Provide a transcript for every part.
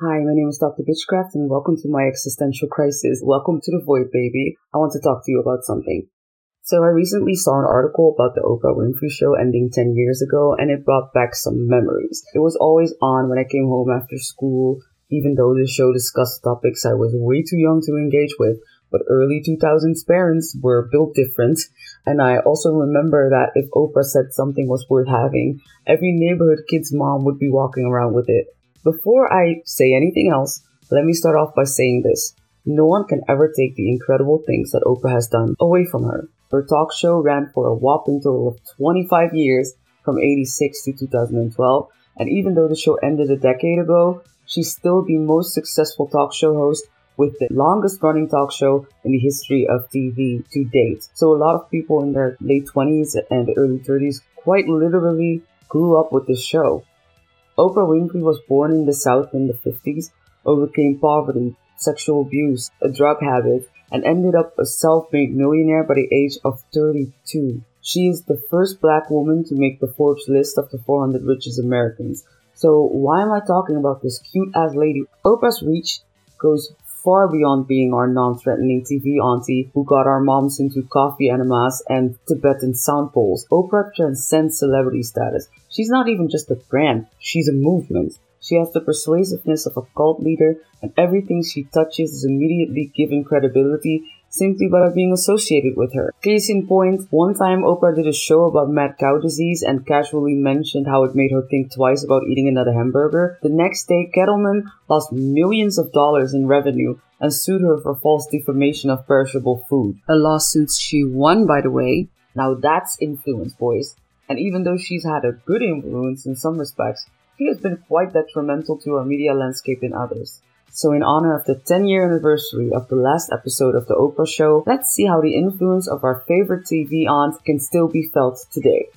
Hi, my name is Dr. Bitchcraft and welcome to my existential crisis. Welcome to the void, baby. I want to talk to you about something. So I recently saw an article about the Oprah Winfrey Show ending 10 years ago and it brought back some memories. It was always on when I came home after school, even though the show discussed topics I was way too young to engage with. But early 2000s parents were built different. And I also remember that if Oprah said something was worth having, every neighborhood kid's mom would be walking around with it. Before I say anything else, let me start off by saying this. No one can ever take the incredible things that Oprah has done away from her. Her talk show ran for a whopping total of 25 years from 86 to 2012, and even though the show ended a decade ago, she's still the most successful talk show host with the longest running talk show in the history of TV to date. So a lot of people in their late 20s and early 30s quite literally grew up with this show. Oprah Winfrey was born in the South in the 50s, overcame poverty, sexual abuse, a drug habit, and ended up a self-made millionaire by the age of 32. She is the first black woman to make the Forbes list of the 400 richest Americans. So why am I talking about this cute ass lady? Oprah's reach goes far beyond being our non-threatening TV auntie who got our moms into coffee enemas and Tibetan sound bowls. Oprah transcends celebrity status. She's not even just a brand, she's a movement. She has the persuasiveness of a cult leader, and everything she touches is immediately given credibility simply by being associated with her. Case in point, one time Oprah did a show about mad cow disease and casually mentioned how it made her think twice about eating another hamburger. The next day, cattlemen lost millions of dollars in revenue and sued her for false defamation of perishable food. A lawsuit she won, by the way. Now that's influence, boys. And even though she's had a good influence in some respects, he has been quite detrimental to our media landscape in others. So in honor of the 10 year anniversary of the last episode of the Oprah show, let's see how the influence of our favorite TV aunt can still be felt today.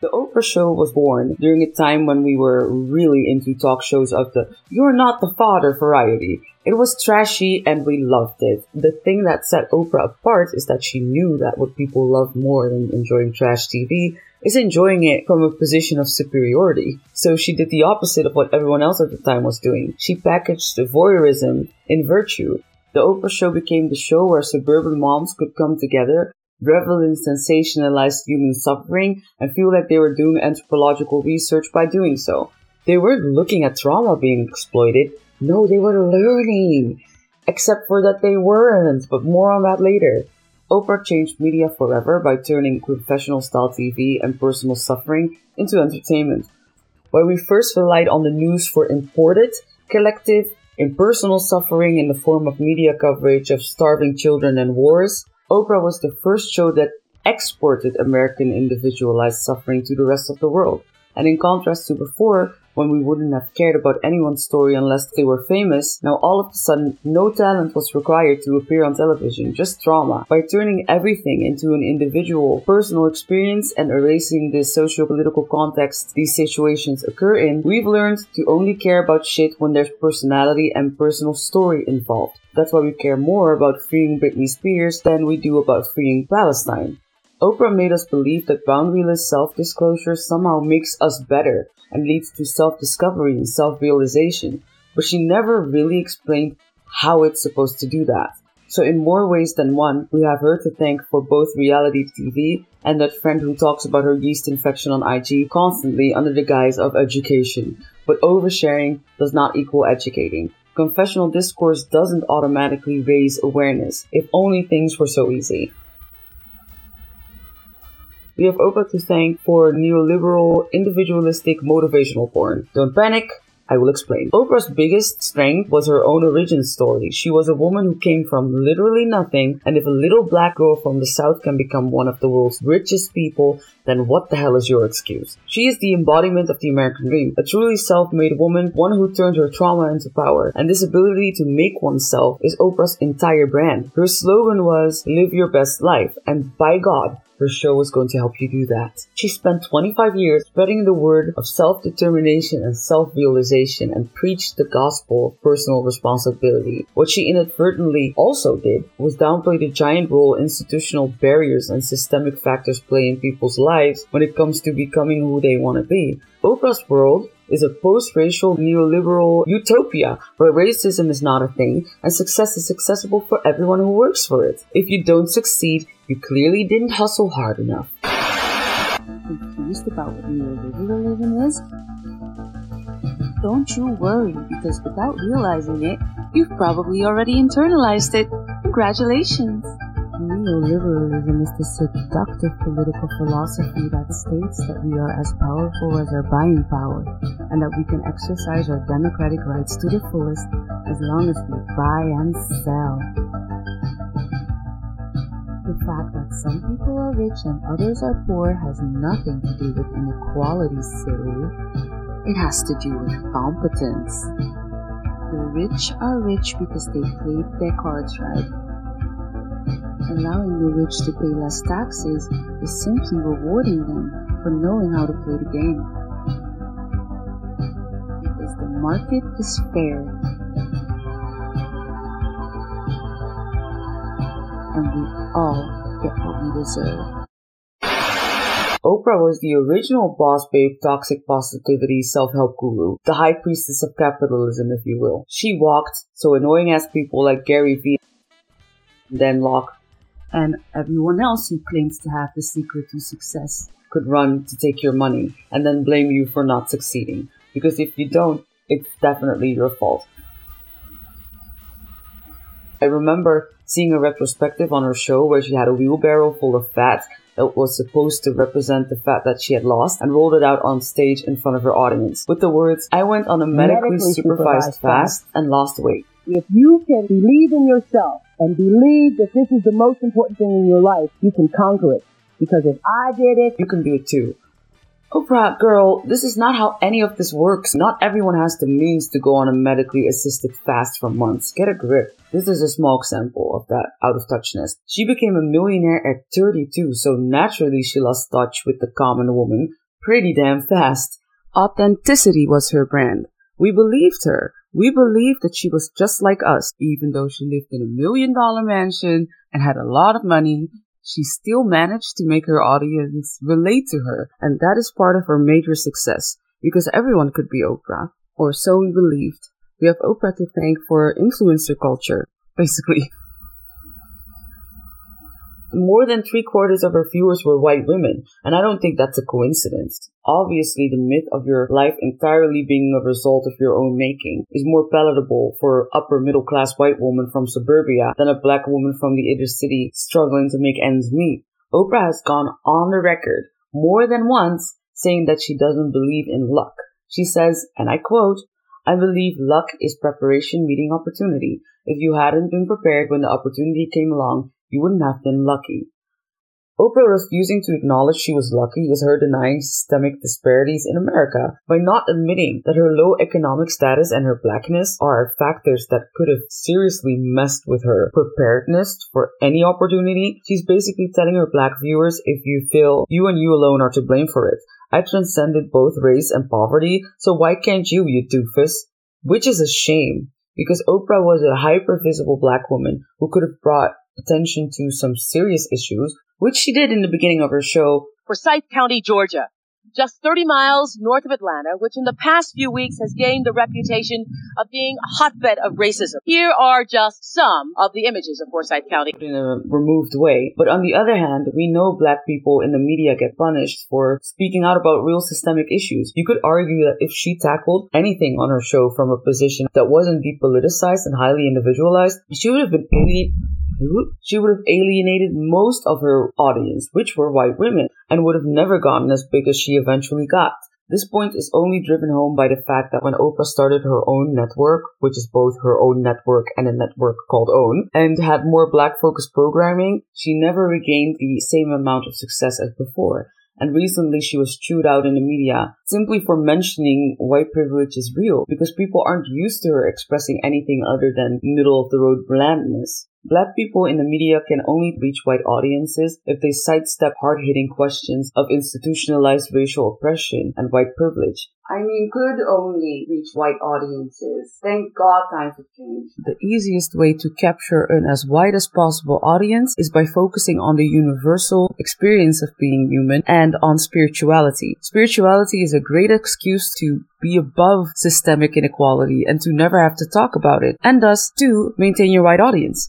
The Oprah Show was born during a time when we were really into talk shows of the You're Not the Father variety. It was trashy and we loved it. The thing that set Oprah apart is that she knew that what people love more than enjoying trash TV is enjoying it from a position of superiority. So she did the opposite of what everyone else at the time was doing. She packaged voyeurism in virtue. The Oprah Show became the show where suburban moms could come together revel in sensationalized human suffering and feel like they were doing anthropological research by doing so. They weren't looking at trauma being exploited. No, they were learning. Except for that they weren't, but more on that later. Oprah changed media forever by turning confessional style TV and personal suffering into entertainment. While we first relied on the news for imported, collective, impersonal suffering in the form of media coverage of starving children and wars, Oprah was the first show that exported American individualized suffering to the rest of the world. And in contrast to before, when we wouldn't have cared about anyone's story unless they were famous, now all of a sudden no talent was required to appear on television, just drama. By turning everything into an individual, personal experience and erasing the socio-political context these situations occur in, we've learned to only care about shit when there's personality and personal story involved. That's why we care more about freeing Britney Spears than we do about freeing Palestine. Oprah made us believe that boundaryless self-disclosure somehow makes us better and leads to self-discovery and self-realization, but she never really explained how it's supposed to do that. So in more ways than one, we have her to thank for both reality TV and that friend who talks about her yeast infection on IG constantly under the guise of education. But oversharing does not equal educating. Confessional discourse doesn't automatically raise awareness. If only things were so easy. We have Oprah to thank for neoliberal, individualistic, motivational porn. Don't panic, I will explain. Oprah's biggest strength was her own origin story. She was a woman who came from literally nothing, and if a little black girl from the South can become one of the world's richest people, then what the hell is your excuse? She is the embodiment of the American dream, a truly self-made woman, one who turned her trauma into power, and this ability to make oneself is Oprah's entire brand. Her slogan was, live your best life, and by God, her show was going to help you do that. She spent 25 years spreading the word of self-determination and self-realization and preached the gospel of personal responsibility. What she inadvertently also did was downplay the giant role institutional barriers and systemic factors play in people's lives when it comes to becoming who they want to be. Oprah's world is a post-racial neoliberal utopia where racism is not a thing and success is accessible for everyone who works for it. If you don't succeed, you clearly didn't hustle hard enough. Confused about what neoliberalism is? Don't you worry, because without realizing it, you've probably already internalized it. Congratulations! Neoliberalism is the seductive political philosophy that states that we are as powerful as our buying power and that we can exercise our democratic rights to the fullest as long as we buy and sell. The fact that some people are rich and others are poor has nothing to do with inequality, silly. It has to do with competence. The rich are rich because they played their cards right allowing the rich to pay less taxes is simply rewarding them for knowing how to play the game. Because the market is fair. And we all what deserve. Uh, Oprah was the original boss babe, toxic positivity, self-help guru, the high priestess of capitalism, if you will. She walked so annoying ass people like Gary Vee, Dan Lok, and everyone else who claims to have the secret to success could run to take your money and then blame you for not succeeding. Because if you don't, it's definitely your fault. I remember seeing a retrospective on her show where she had a wheelbarrow full of fat that was supposed to represent the fat that she had lost and rolled it out on stage in front of her audience with the words, I went on a medically, medically supervised, supervised fast and lost weight. If you can believe in yourself and believe that this is the most important thing in your life, you can conquer it. Because if I did it, you can do it too. Oprah, girl, this is not how any of this works. Not everyone has the means to go on a medically assisted fast for months. Get a grip. This is a small example of that out of touchness. She became a millionaire at 32, so naturally she lost touch with the common woman pretty damn fast. Authenticity was her brand. We believed her. We believed that she was just like us, even though she lived in a million dollar mansion and had a lot of money. She still managed to make her audience relate to her, and that is part of her major success, because everyone could be Oprah, or so we believed. We have Oprah to thank for influencer culture, basically. More than three quarters of her viewers were white women, and I don't think that's a coincidence. Obviously, the myth of your life entirely being a result of your own making is more palatable for upper middle class white woman from suburbia than a black woman from the inner city struggling to make ends meet. Oprah has gone on the record more than once saying that she doesn't believe in luck. She says, and I quote, I believe luck is preparation meeting opportunity. If you hadn't been prepared when the opportunity came along, you wouldn't have been lucky. Oprah refusing to acknowledge she was lucky is her denying systemic disparities in America by not admitting that her low economic status and her blackness are factors that could have seriously messed with her preparedness for any opportunity. She's basically telling her black viewers if you feel you and you alone are to blame for it. I transcended both race and poverty, so why can't you, you doofus? Which is a shame because Oprah was a hyper visible black woman who could have brought attention to some serious issues, which she did in the beginning of her show. Forsyth County, Georgia just 30 miles north of Atlanta, which in the past few weeks has gained the reputation of being a hotbed of racism. Here are just some of the images of Forsyth County. In a removed way. But on the other hand, we know black people in the media get punished for speaking out about real systemic issues. You could argue that if she tackled anything on her show from a position that wasn't depoliticized and highly individualized, she would have been she would have alienated most of her audience, which were white women, and would have never gotten as big as she eventually got. This point is only driven home by the fact that when Oprah started her own network, which is both her own network and a network called OWN, and had more black focused programming, she never regained the same amount of success as before. And recently she was chewed out in the media simply for mentioning white privilege is real because people aren't used to her expressing anything other than middle of the road blandness. Black people in the media can only reach white audiences if they sidestep hard hitting questions of institutionalized racial oppression and white privilege. I mean, could only reach white audiences. Thank God times have changed. The easiest way to capture an as wide as possible audience is by focusing on the universal experience of being human and on spirituality. Spirituality is a great excuse to be above systemic inequality and to never have to talk about it, and thus to maintain your wide audience.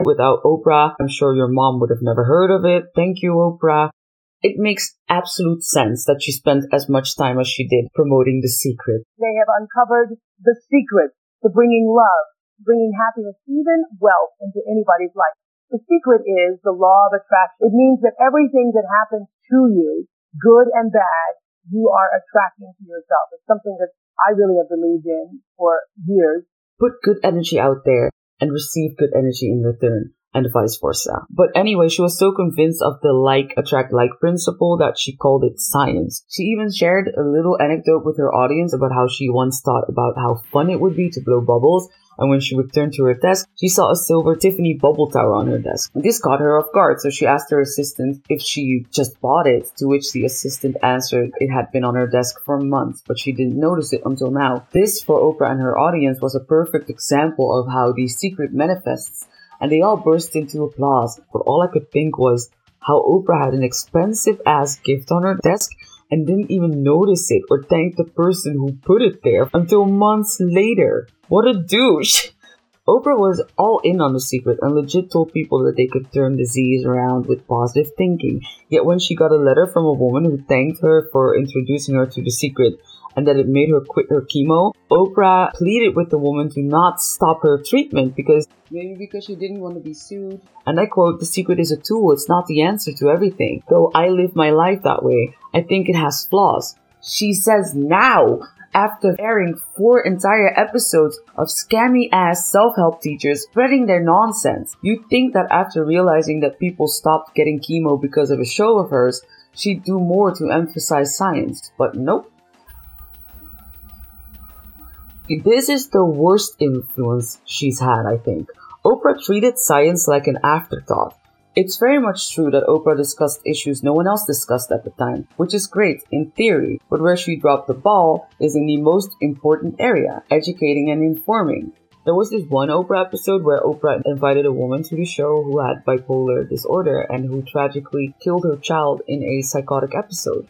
Without Oprah, I'm sure your mom would have never heard of it. Thank you, Oprah. It makes absolute sense that she spent as much time as she did promoting The Secret. They have uncovered the secret to bringing love, bringing happiness, even wealth into anybody's life. The secret is the law of attraction. It means that everything that happens to you, good and bad, you are attracting to yourself. It's something that I really have believed in for years. Put good energy out there and receive good energy in return and vice versa. But anyway, she was so convinced of the like attract like principle that she called it science. She even shared a little anecdote with her audience about how she once thought about how fun it would be to blow bubbles and when she returned to her desk, she saw a silver Tiffany bubble tower on her desk. This caught her off guard, so she asked her assistant if she just bought it, to which the assistant answered it had been on her desk for months, but she didn't notice it until now. This, for Oprah and her audience, was a perfect example of how the secret manifests and they all burst into applause. But all I could think was how Oprah had an expensive ass gift on her desk and didn't even notice it or thank the person who put it there until months later. What a douche! Oprah was all in on the secret and legit told people that they could turn disease around with positive thinking. Yet when she got a letter from a woman who thanked her for introducing her to the secret, and that it made her quit her chemo, Oprah pleaded with the woman to not stop her treatment because maybe because she didn't want to be sued. And I quote, the secret is a tool, it's not the answer to everything. Though I live my life that way, I think it has flaws. She says now, after airing four entire episodes of scammy ass self help teachers spreading their nonsense. You'd think that after realizing that people stopped getting chemo because of a show of hers, she'd do more to emphasize science. But nope. This is the worst influence she's had, I think. Oprah treated science like an afterthought. It's very much true that Oprah discussed issues no one else discussed at the time, which is great in theory, but where she dropped the ball is in the most important area, educating and informing. There was this one Oprah episode where Oprah invited a woman to the show who had bipolar disorder and who tragically killed her child in a psychotic episode.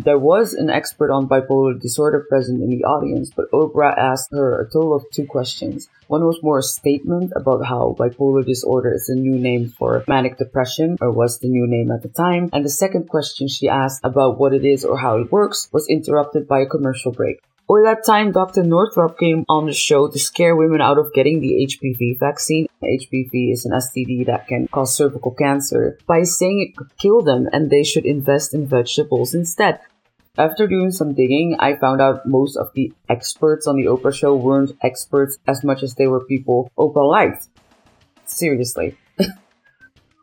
There was an expert on bipolar disorder present in the audience, but Oprah asked her a total of two questions. One was more a statement about how bipolar disorder is a new name for manic depression, or was the new name at the time. And the second question she asked about what it is or how it works was interrupted by a commercial break. Or that time Dr. Northrup came on the show to scare women out of getting the HPV vaccine. HPV is an STD that can cause cervical cancer by saying it could kill them and they should invest in vegetables instead. After doing some digging, I found out most of the experts on the Oprah show weren't experts as much as they were people Oprah liked. Seriously.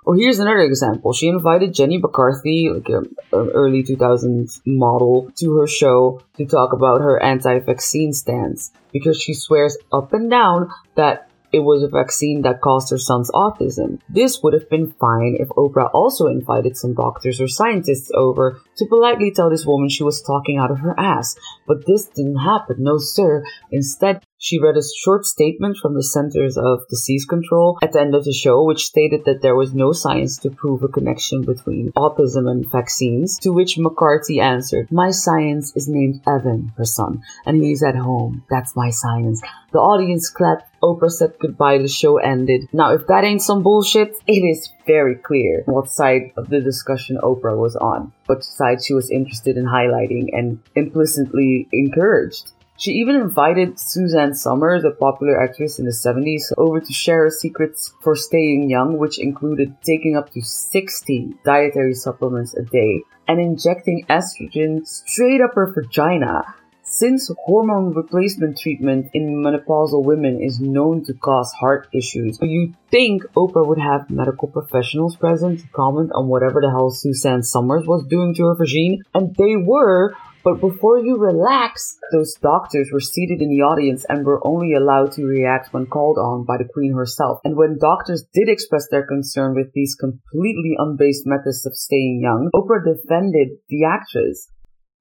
Or here's another example. She invited Jenny McCarthy, like an early 2000s model, to her show to talk about her anti-vaccine stance because she swears up and down that it was a vaccine that caused her son's autism. This would have been fine if Oprah also invited some doctors or scientists over to politely tell this woman she was talking out of her ass. But this didn't happen, no sir. Instead, she read a short statement from the Centers of Disease Control at the end of the show, which stated that there was no science to prove a connection between autism and vaccines. To which McCarthy answered, My science is named Evan, her son, and he's at home. That's my science. The audience clapped. Oprah said goodbye. The show ended. Now, if that ain't some bullshit, it is very clear what side of the discussion Oprah was on, what side she was interested in highlighting and implicitly encouraged. She even invited Suzanne Somers, a popular actress in the 70s, over to share her secrets for staying young, which included taking up to 60 dietary supplements a day and injecting estrogen straight up her vagina. Since hormone replacement treatment in menopausal women is known to cause heart issues, you'd think Oprah would have medical professionals present to comment on whatever the hell Suzanne Somers was doing to her vagina, and they were, But before you relax, those doctors were seated in the audience and were only allowed to react when called on by the Queen herself. And when doctors did express their concern with these completely unbased methods of staying young, Oprah defended the actress.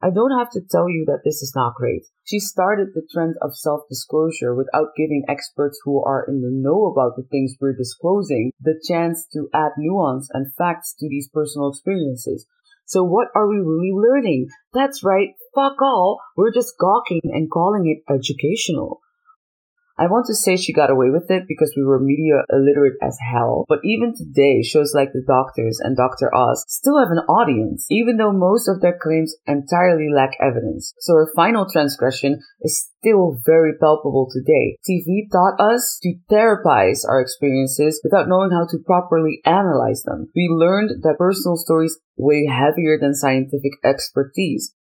I don't have to tell you that this is not great. She started the trend of self-disclosure without giving experts who are in the know about the things we're disclosing the chance to add nuance and facts to these personal experiences. So what are we really learning? That's right, fuck all. We're just gawking and calling it educational. I want to say she got away with it because we were media illiterate as hell, but even today, shows like The Doctors and Dr. Oz still have an audience, even though most of their claims entirely lack evidence. So her final transgression is still very palpable today. TV taught us to therapize our experiences without knowing how to properly analyze them. We learned that personal stories weigh heavier than scientific expertise.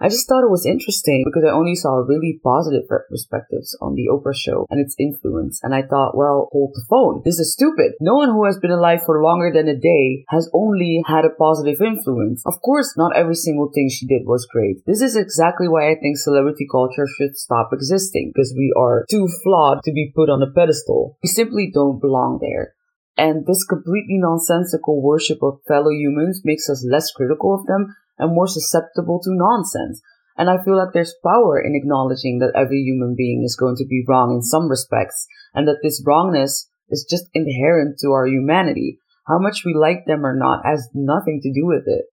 I just thought it was interesting because I only saw really positive perspectives on the Oprah show and its influence. And I thought, well, hold the phone. This is stupid. No one who has been alive for longer than a day has only had a positive influence. Of course, not every single thing she did was great. This is exactly why I think celebrity culture should stop existing because we are too flawed to be put on a pedestal. We simply don't belong there. And this completely nonsensical worship of fellow humans makes us less critical of them and more susceptible to nonsense. And I feel like there's power in acknowledging that every human being is going to be wrong in some respects and that this wrongness is just inherent to our humanity. How much we like them or not has nothing to do with it.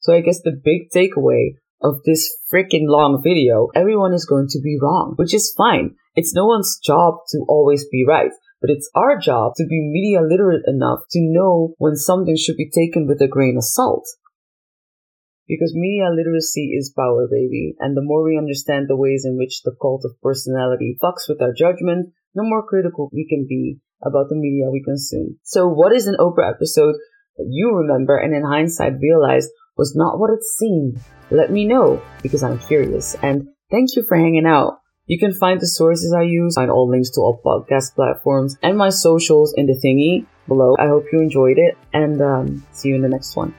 So I guess the big takeaway of this freaking long video, everyone is going to be wrong, which is fine. It's no one's job to always be right, but it's our job to be media literate enough to know when something should be taken with a grain of salt. Because media literacy is power, baby. And the more we understand the ways in which the cult of personality fucks with our judgment, the more critical we can be about the media we consume. So what is an Oprah episode that you remember and in hindsight realized was not what it seemed? Let me know because I'm curious. And thank you for hanging out. You can find the sources I use, find all links to all podcast platforms and my socials in the thingy below. I hope you enjoyed it and um, see you in the next one.